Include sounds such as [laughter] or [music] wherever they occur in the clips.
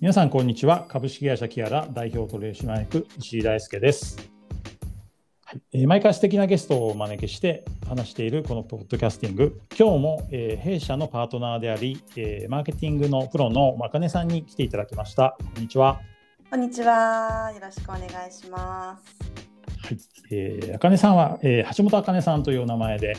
皆さんこんにちは。株式会社キアラ代表取締役石井大輔です、はい。えー毎回素敵なゲストをお招きして話しているこのポッドキャスティング。今日も、えー弊社のパートナーであり、えーマーケティングのプロのまかねさんに来ていただきました。こんにちは。こんにちは。よろしくお願いします。はい、えかねさんは、えー橋本あかねさんというお名前で、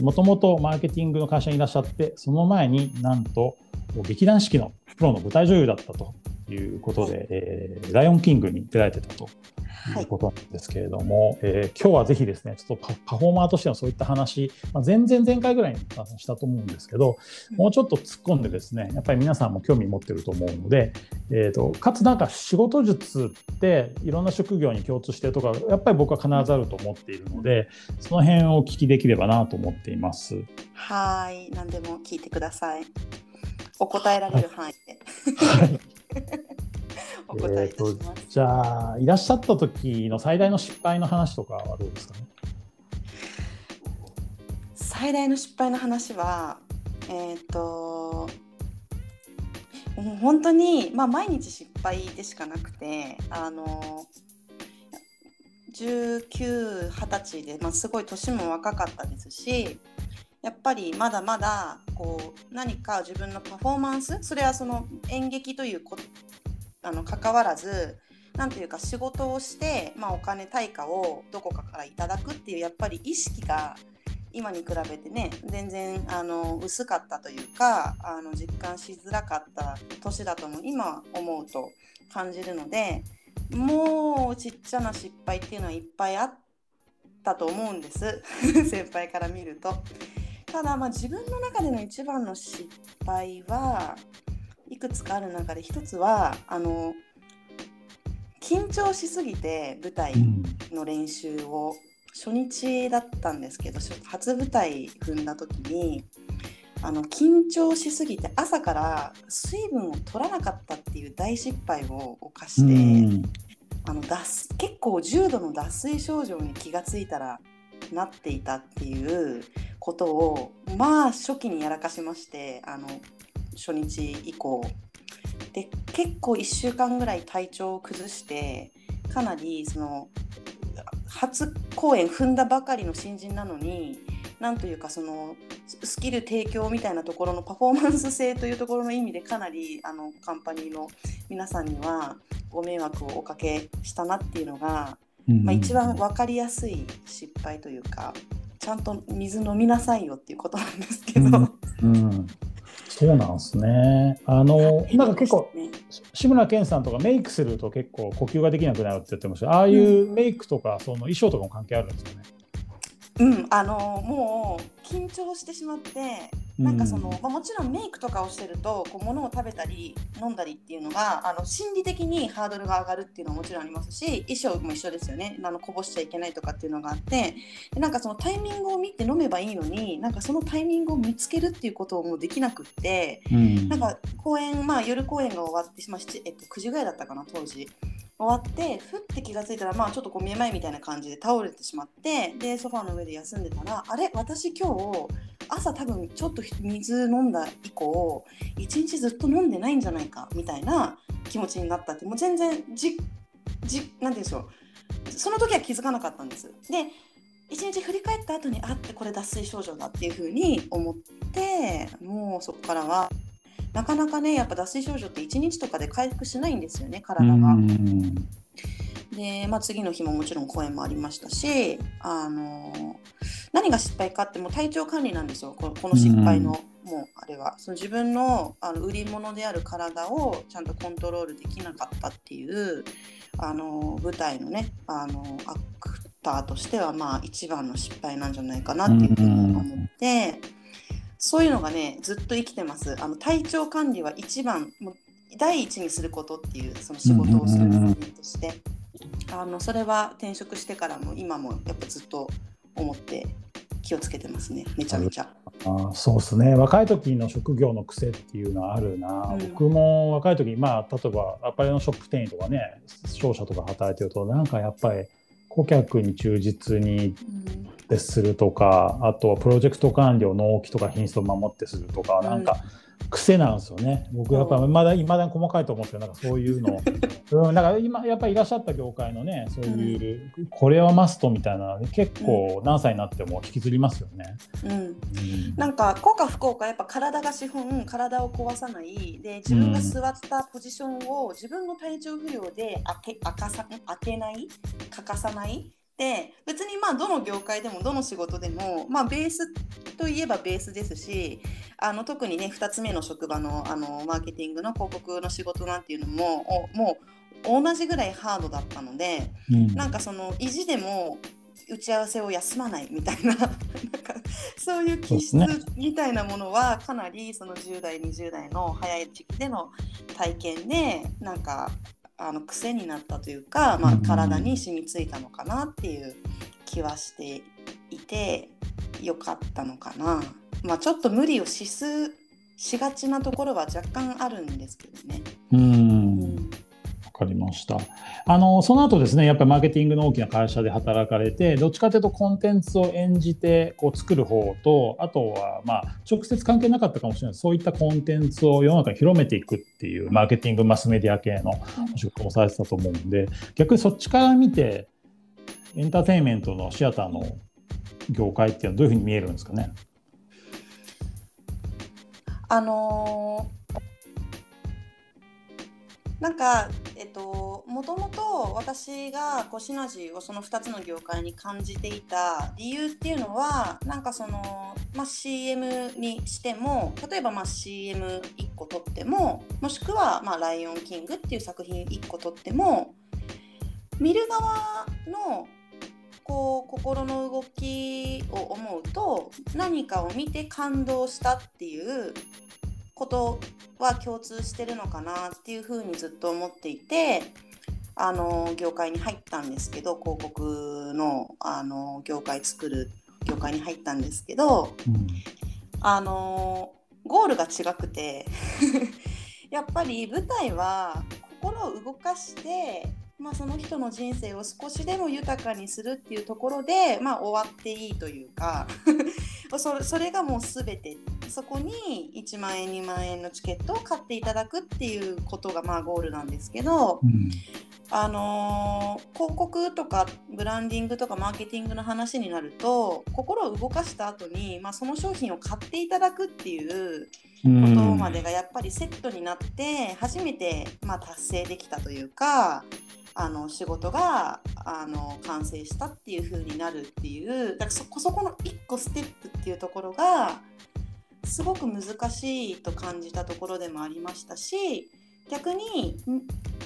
もともとマーケティングの会社にいらっしゃって、その前になんと劇団四季のプロの舞台女優だったということで、えーライオンキングに出られてたとはい。いうことなんですけれども、えー今日はぜひですね、ちょっとパパフォーマーとしてのそういった話、まあ、前々前回ぐらいにしたと思うんですけど、うんもうちょっと突っ込んでですね、やっぱり皆さんも興味持ってると思うので、えー、とかつなんか仕事術っていろんな職業に共通してるとか、やっぱり僕は必ずあると思っているので、その辺をお聞きできればなと思っています。はーい。何でも聞いてください。お答えられる範囲で。はいお答えいたします。じゃあ、いらっしゃった時の最大の失敗の話とかはどうですかね？最大の失敗の話は、えっ、と。もう本当に、まあ、毎日失敗でしかなくて、あの。19、20歳で、まあ、すごい年も若かったですし。やっぱりまだまだこう何か自分のパフォーマンスそれはその演劇ということあの関わらずなんていうか仕事をして、まあ、お金対価をどこかからいただくっていうやっぱり意識が今に比べてね全然あの薄かったというかあの実感しづらかった年だとも今思うと感じるのでもうちっちゃな失敗っていうのはいっぱいあったと思うんです [laughs] 先輩から見ると。ただまあ自分の中での一番の失敗はいくつかある中で一つはあの緊張しすぎて舞台の練習を初日だったんですけど初初舞台踏んだ時にあの緊張しすぎて朝から水分を取らなかったっていう大失敗を犯して、うん。あの脱結構重度の脱水症状に気がついたらなっていたっていうことをまあ初期にやらかしましてあの初日以降。で結構1週間ぐらい体調を崩してかなりその初公演踏んだばかりの新人なのになんというかそのススキル提供みたいなところのパフォーマンス性というところの意味でかなりあのカンパニーの皆さんにはご迷惑をおかけしたなっていうのが、まあ、一番分かりやすい失敗というかちゃんと水飲みなさいよっていうことなんですけど、うんうんそうなんですね。あの、なんか結構、ね志村けんさんとかメイクすると結構呼吸ができなくなるって言ってました。ああいうメイクとか、その衣装とかも関係あるんですかね？うん、あのもう緊張してしまってなんかその、うんまあ、もちろんメイクとかをしてるとこう物を食べたり飲んだりっていうのがあの心理的にハードルが上がるっていうのはもちろんありますし衣装も一緒ですよね。あのこぼしちゃいけないとかっていうのがあって。でなんかそのタイミングを見て飲めばいいのになんかそのタイミングを見つけるっていうことをもうできなくってうん。なんか公演、まあ、夜公演が終わって、まあ7えっと、9時ぐらいだったかな当時。終わってふって気がついたら、まあ、ちょっとこう見えまいみたいな感じで倒れてしまってでソファーの上で休んでたらあれ私今日朝多分ちょっと水飲んだ以降一日ずっと飲んでないんじゃないかみたいな気持ちになったってもう全然じじなんて言うんでしょうその時は気づかなかったんです。で一日振り返った後にあってこれ脱水症状だっていうふうに思ってもうそこからはなかなかねやっぱ脱水症状って1日とかで回復しないんですよね体が。うんで、まあ、次の日ももちろん公演もありましたし、あの何が失敗かってもう体調管理なんですよ。この失敗の、もうあれは。その自分のあの売り物である体をちゃんとコントロールできなかったっていう、あの舞台のねあのアクターとしてはまあ一番の失敗なんじゃないかなっていうふうに思って。そういうのがねずっと生きてます。あの体調管理は一番もう第一にすることっていうその仕事をする人間として、あのそれは転職してからも今もやっぱずっと思って気をつけてますね。めちゃめちゃ。あそうですね。若い時の職業の癖っていうのはあるな、うん。僕も若い時まあ例えばアパレルのショップ店員とかね商社とか働いてるとなんかやっぱり顧客に忠実にうん。徹するとかあとはプロジェクト管理を納期とか品質を守ってするとか、うん。なんか癖なんですよね。僕やっぱまだいまだに細かいと思うんですけどなんかそういうの、[laughs] うん、なんか今やっぱりいらっしゃった業界のねそういう、うん、これはマストみたいな結構何歳になっても引きずりますよね。うん、うん、なんか効果不効果やっぱ体が資本体を壊さない。で自分が座ったポジションを自分の体調不良で開け開かさ開けない欠かさないで別にまあどの業界でもどの仕事でも、まあ、ベースといえばベースですしあの特にね2つ目の職場のあのマーケティングの広告の仕事なんていうのももう同じぐらいハードだったので、うん、なんかその意地でも打ち合わせを休まないみたいな [laughs] なんかそういう気質みたいなものはかなりその10代20代の早い時期での体験でなんかあの癖になったというか、まあ、体に染みついたのかなっていう気はしていてよかったのかな。まあ、ちょっと無理をしすしがちなところは若干あるんですけどね。うんかりました。あのその後ですね、やっぱりマーケティングの大きな会社で働かれて、どっちかというとコンテンツを演じてこう作る方と、あとはまあ直接関係なかったかもしれない、そういったコンテンツを世の中に広めていくっていうマーケティングマスメディア系のお仕事もされてたと思うんで、逆にそっちから見てエンターテインメントのシアターの業界っていうのはどういうふうに見えるんですかね？あのーなんか、えっと、もともと私がこうシナジーをその2つの業界に感じていた理由っていうのはなんかその、まあ、CM にしても例えばまあ CM1 個撮ってももしくはまあライオンキングっていう作品1個撮っても見る側のこう心の動きを思うと何かを見て感動したっていうことは共通してるのかなっていうふうにずっと思っていてあの業界に入ったんですけど広告のあの業界作る業界に入ったんですけど、うん、あのゴールが違くて [laughs] やっぱり舞台は心を動かしてまあ、その人の人生を少しでも豊かにするっていうところで、まあ、終わっていいというか [laughs] それそれがもう全てそこに1万円2万円のチケットを買っていただくっていうことがまあゴールなんですけど、うん、あのー、広告とかブランディングとかマーケティングの話になると心を動かした後に、まあ、その商品を買っていただくっていうことまでがやっぱりセットになって初めてまあ達成できたというか。あの仕事があの完成したっていう風になるっていうだからそこそこの1個ステップっていうところがすごく難しいと感じたところでもありましたし逆に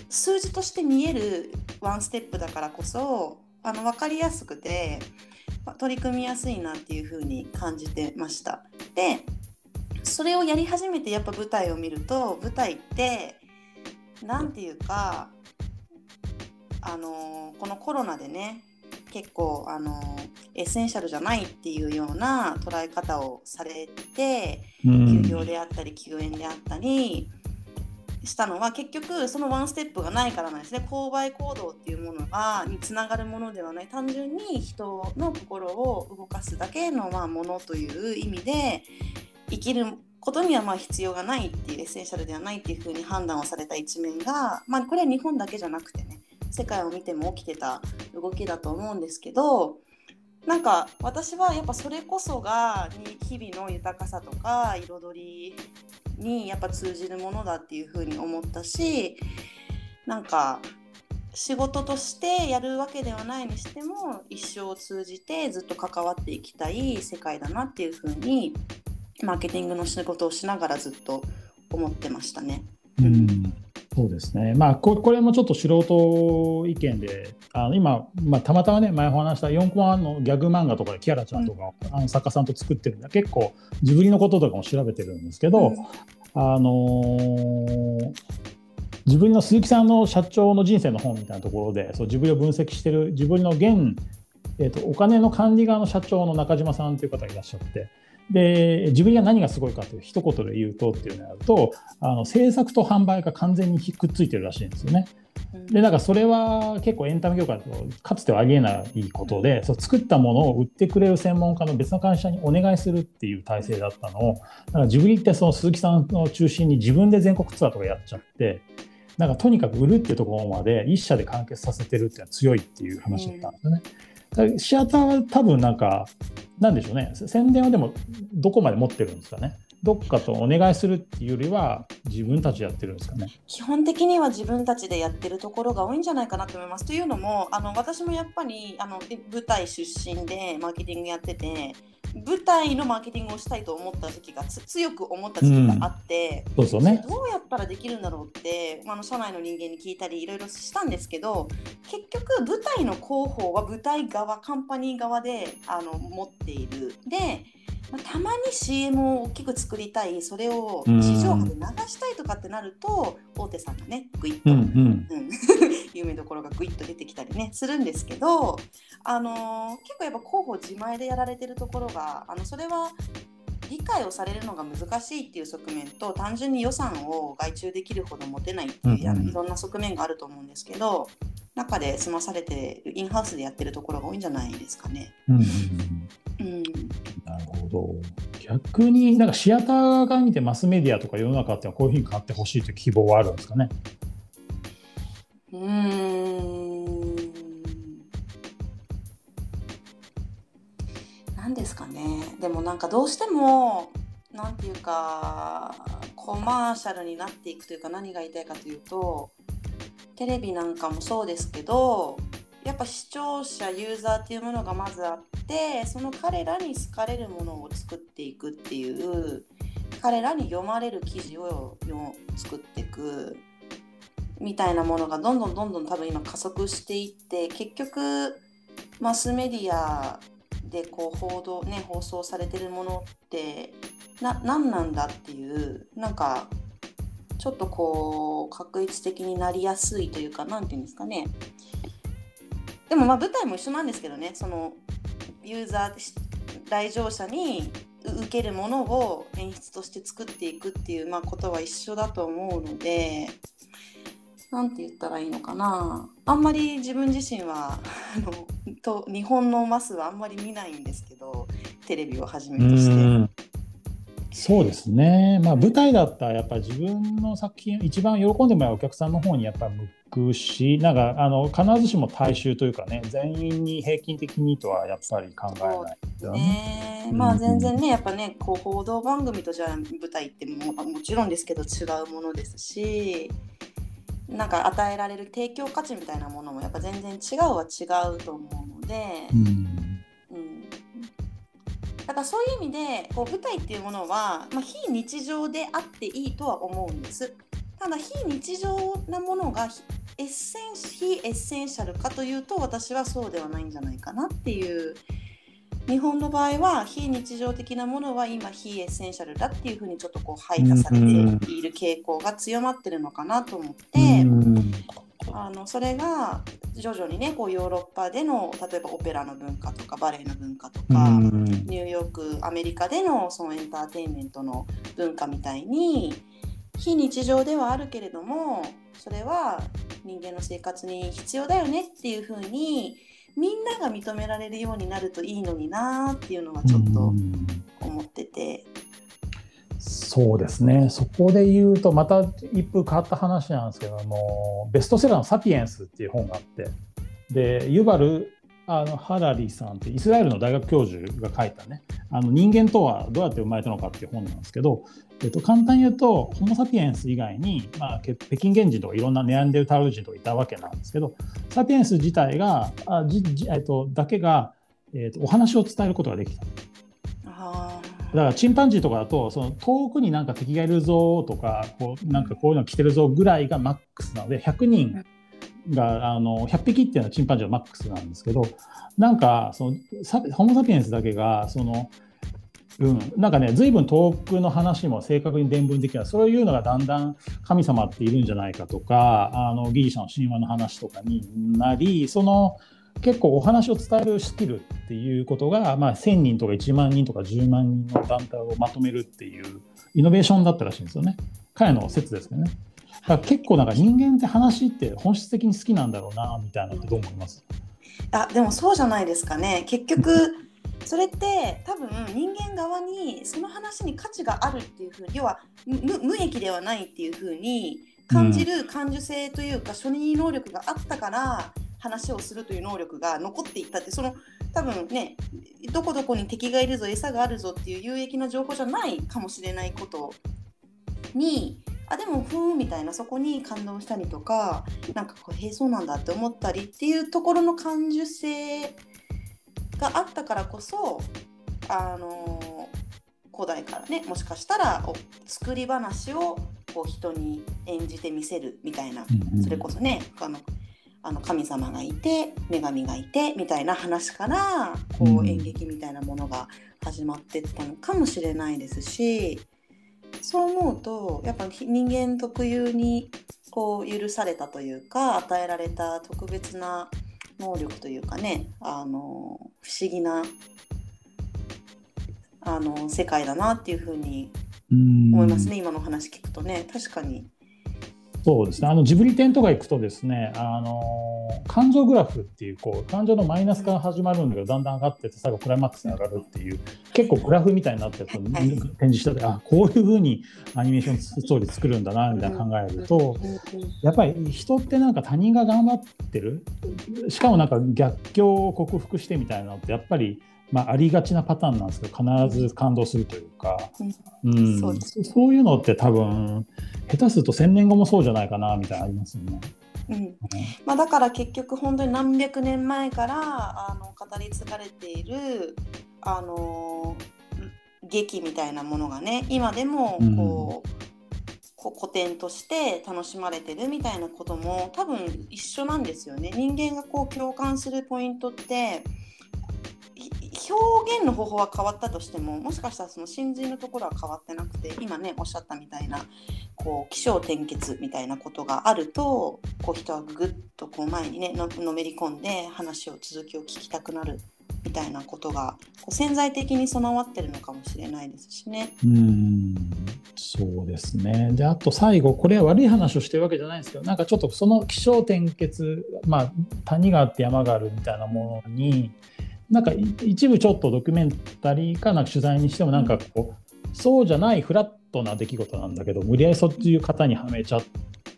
数字として見えるワンステップだからこそあの分かりやすくて取り組みやすいなっていう風に感じてました。でそれをやり始めてやっぱ舞台を見ると舞台って何て言うかあのこのコロナでね結構あのessential じゃないっていうような捉え方をされて、うん、休業であったり休園であったりしたのは結局そのワンステップがないからなんですね。購買行動っていうものがにつながるものではない。単純に人の心を動かすだけのまあものという意味で生きることにはまあ必要がないっていう essential ではないっていうふうに判断をされた一面が、まあ、これは日本だけじゃなくてね世界を見ても起きてた動きだと思うんですけどなんか私はやっぱそれこそが日々の豊かさとか彩りにやっぱ通じるものだっていうふうに思ったしなんか仕事としてやるわけではないにしても一生を通じてずっと関わっていきたい世界だなっていうふうにマーケティングの仕事をしながらずっと思ってましたね。うんそうですね、まあ、ここれもちょっと素人意見で、あの今、まあ、たまたまね、前お話した4コマのギャグ漫画とかで、キャラちゃんとか、うん、あの作家さんと作ってるんで、結構、ジブリのこととかも調べてるんですけど、うん、あのー、ジブリの鈴木さんの社長の人生の本みたいなところで、そうジブリを分析してる、ジブリの現、えーと、お金の管理側の社長の中島さんという方がいらっしゃって、でジブリが何がすごいかという一言で言うとっていうのをやるとあの制作と販売が完全にくっついてるらしいんですよね。でなんかそれは結構エンタメ業界だとかつてはありえないことでそう作ったものを売ってくれる専門家の別の会社にお願いするっていう体制だったのをだからジブリってその鈴木さんを中心に自分で全国ツアーとかやっちゃってなんかとにかく売るっていうところまで一社で完結させてるっていうのは強いっていう話だったんですよね。シアターは多分なんかなんでしょうね宣伝はでもどこまで持ってるんですかね。どっかとお願いするっていうよりは自分たちやってるんですかね基本的には自分たちでやってるところが多いんじゃないかなと思います。というのもあの私もやっぱりあの舞台出身でマーケティングやってて舞台のマーケティングをしたいと思った時期が強く思った時期があって、うん、そうね、どうやったらできるんだろうってあの社内の人間に聞いたりいろいろしたんですけど結局舞台の広報は舞台側カンパニー側であの持っている。でたまに CM を大きく作りたいそれを地上波で流したいとかってなると、大手さんがねグイッと、うんうん、[laughs] 有名どころがグイッと出てきたりねするんですけど、あのー、結構やっぱ広報自前でやられてるところがあのそれは理解をされるのが難しいっていう側面と単純に予算を外注できるほど持てないっていう、うんうん、いろんな側面があると思うんですけど中で済まされてインハウスでやってるところが多いんじゃないですかね。うん、うんうんほど逆になんかシアター側見てマスメディアとか世の中ってこういうふうに変わってほしいという希望はあるんですかね？うん。何ですかね。でもなんかどうしてもなんていうかコマーシャルになっていくというか何が言いたいかというとテレビなんかもそうですけどやっぱ視聴者ユーザーっていうものがまずあってその彼らに好かれるものを作っていくっていう彼らに読まれる記事を作っていくみたいなものがどんどんどんどん多分今加速していって結局マスメディアでこう報道ね放送されてるものってな何なんだっていうなんかちょっとこう確率的になりやすいというか何て言うんですかね。でもまあ舞台も一緒なんですけどねそのユーザー来場者に受けるものを演出として作っていくっていう、まあ、ことは一緒だと思うので何て言ったらいいのかなあんまり自分自身は [laughs] あのと日本のマスはあんまり見ないんですけどテレビをはじめとして。そうですね、まあ、舞台だったらやっぱり自分の作品一番喜んでもらうお客さんの方にやっぱ向くしなんかあの必ずしも大衆というかね全員に平均的にとはやっぱり考えないね。ねまあ全然ねやっぱねこう報道番組とじゃあ舞台ってももちろんですけど違うものですしなんか与えられる提供価値みたいなものもやっぱ全然違うは違うと思うので。うんだからそういう意味でこう舞台っていうものは、まあ、非日常であっていいとは思うんです。ただ非日常なものが essen 非 essential かというと私はそうではないんじゃないかなっていう。日本の場合は非日常的なものは今非 essential だっていうふうにちょっとこう排他されている傾向が強まってるのかなと思って、あのそれが徐々にねこうヨーロッパでの例えばオペラの文化とかバレエの文化とか、ニューヨークアメリカでのそのエンターテインメントの文化みたいに非日常ではあるけれどもそれは人間の生活に必要だよねっていうふうにみんなが認められるようになるといいのになっていうのはちょっと思ってて。そうですね、そこで言うと、また一風変わった話なんですけども、ベストセラーのサピエンスっていう本があって、でユバルあのハラリさんってイスラエルの大学教授が書いたねあの人間とはどうやって生まれたのかっていう本なんですけど、えっと、簡単に言うとホモ・サピエンス以外に、まあ、北京原人とかいろんなネアンデルタール人とかいたわけなんですけどサピエンス自体があじじ、えっと、だけが、えっと、お話を伝えることができた。だからチンパンジーとかだとその遠くになんか敵がいるぞとかこうなんかこういうの来てるぞぐらいがマックスなので100人があの100匹っていうのはチンパンジーのマックスなんですけどなんかそのホモ・サピエンスだけがそのうん、なんかね随分遠くの話も正確に伝聞できなそういうのがだんだん神様っているんじゃないかとかあのギリシャの神話の話とかになりその結構お話を伝えるスキルっていうことが、まあ、1000人とか1万人とか10万人の団体をまとめるっていうイノベーションだったらしいんですよね。彼の説ですけどね。だから結構なんか人間って話って本質的に好きなんだろうなみたいなのってどう思います？あでもそうじゃないですかね。結局 [laughs] それって多分人間側にその話に価値があるっていうふうに要は無無益ではないっていうふうに感じる感受性というか、処理能力があったから話をするという能力が残っていったってその多分ねどこどこに敵がいるぞ餌があるぞっていう有益な情報じゃないかもしれないことにあでもふーんみたいなそこに感動したりとかなんかこうへえそうなんだって思ったりっていうところの感受性があったからこそあの古代からねもしかしたら作り話をこう人に演じてみせるみたいな、それこそねあのあの神様がいて女神がいてみたいな話からこう演劇みたいなものが始まってったのかもしれないですしそう思うとやっぱ人間特有にこう許されたというか与えられた特別な能力というかねあの不思議なあの世界だなっていうふうに思いますね今の話聞くとね確かに。そうですね。あのジブリ展とか行くとですねあの感情グラフっていうこう感情のマイナスから始まるんだけどだんだん上がってって最後クライマックスに上がるっていう結構グラフみたいになって展示したであこういうふうにアニメーションストーリー作るんだなみたいな考えるとやっぱり人ってなんか他人が頑張ってるしかもなんか逆境を克服してみたいなのってやっぱりまあ、ありがちなパターンなんですけど必ず感動するというか、うん、うん、そうそういうのって多分下手すると1,000年後もそうじゃないかなみたいなありますよね。うん。まあ、だから結局本当に何百年前からあの語り継がれているあの劇みたいなものがね今でもこう、うん。こう古典として楽しまれてるみたいなことも多分一緒なんですよね。人間がこう共感するポイントって表現の方法は変わったとしてももしかしたらその真髄のところは変わってなくて今ねおっしゃったみたいなこう起承転結みたいなことがあるとこう人はぐっとこう前にねののめり込んで話を続きを聞きたくなるみたいなことがこう潜在的に備わってるのかもしれないですしね。うんそうですねであと最後これは悪い話をしてるわけじゃないんですけどなんかちょっとその起承転結まあ谷があって山があるみたいなものになんか一部ちょっとドキュメンタリーかなんか取材にしてもなんかこうそうじゃないフラットな出来事なんだけど無理やりそういう方にはめちゃっ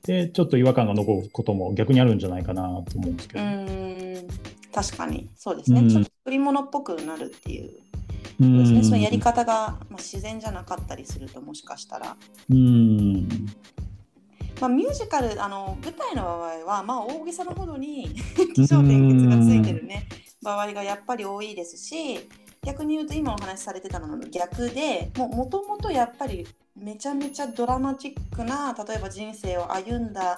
てちょっと違和感が残ることも逆にあるんじゃないかなと思うんですけど。うん確かに。そうですね、うん、ちょっと作り物っぽくなるっていう。ですね、そのやり方が、まあ、自然じゃなかったりするともしかしたら。うん。まあ、ミュージカルあの舞台の場合は、まあ、大げさなほどに [laughs] 気象転結がついてるね場合がやっぱり多いですし逆に言うと今お話しされてたのの逆でもともとやっぱりめちゃめちゃドラマチックな例えば人生を歩んだ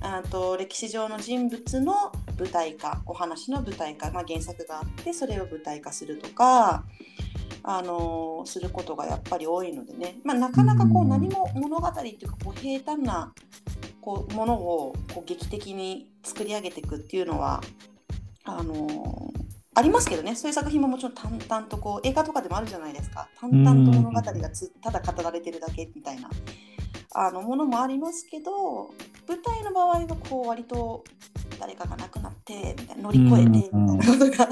あと歴史上の人物の舞台化お話の舞台化、まあ、原作があってそれを舞台化するとか、あのー、することがやっぱり多いのでね、まあ、なかなかこう何も物語っていうかこう平坦なこうものをこう劇的に作り上げていくっていうのはあのー、ありますけどね。そういう作品ももちろん淡々とこう映画とかでもあるじゃないですか。淡々と物語がつただ語られてるだけみたいな。あのものもありますけど舞台の場合はこう割と誰かが亡くなってみたいな乗り越えてみたいなことが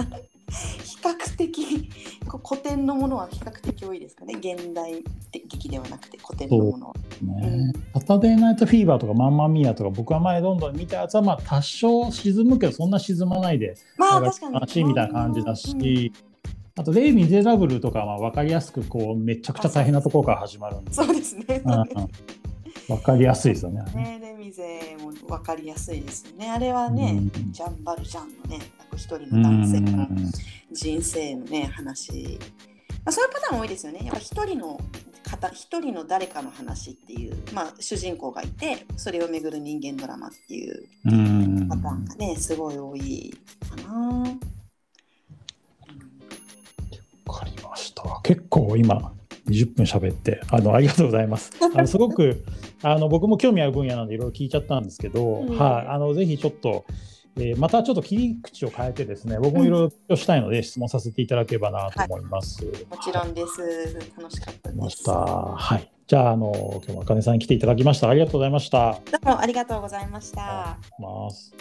比較的古典のものは比較的多いですかね。現代劇ではなくて古典のものは。ね、サタデーナイトフィーバーとかマンマミーアとか僕は前ロンドン見たやつはまあ多少沈むけどそんな沈まないでまあ確かに楽しいみたいな感じだし、あと「レイ・ミゼラブル」とかは分かりやすくこうめちゃくちゃ大変なところから始まるんでそうですね。分かりやすいですよね。ねレミゼも分かりやすいですよね。あれはね、うん、ジャンバルジャンのね一人の男性の人生のね話、まあ、そういうパターン多いですよね。やっぱ一人の方一人の誰かの話っていう、まあ、主人公がいてそれをめぐる人間ドラマっていうパターンがねすごい多いかな。わかりました。結構今20分喋ってあのありがとうございます。[laughs] あのすごくあの僕も興味ある分野なんでいろいろ聞いちゃったんですけど、うん、はい、あのぜひちょっとえー、またちょっと切り口を変えてですね、僕もいろいろしたいので、質問させていただければなと思います。はい、もちろんです。楽しかったです。はい。じゃあ、あの、今日もあかねさんに来ていただきました。ありがとうございました。どうもありがとうございました。ます。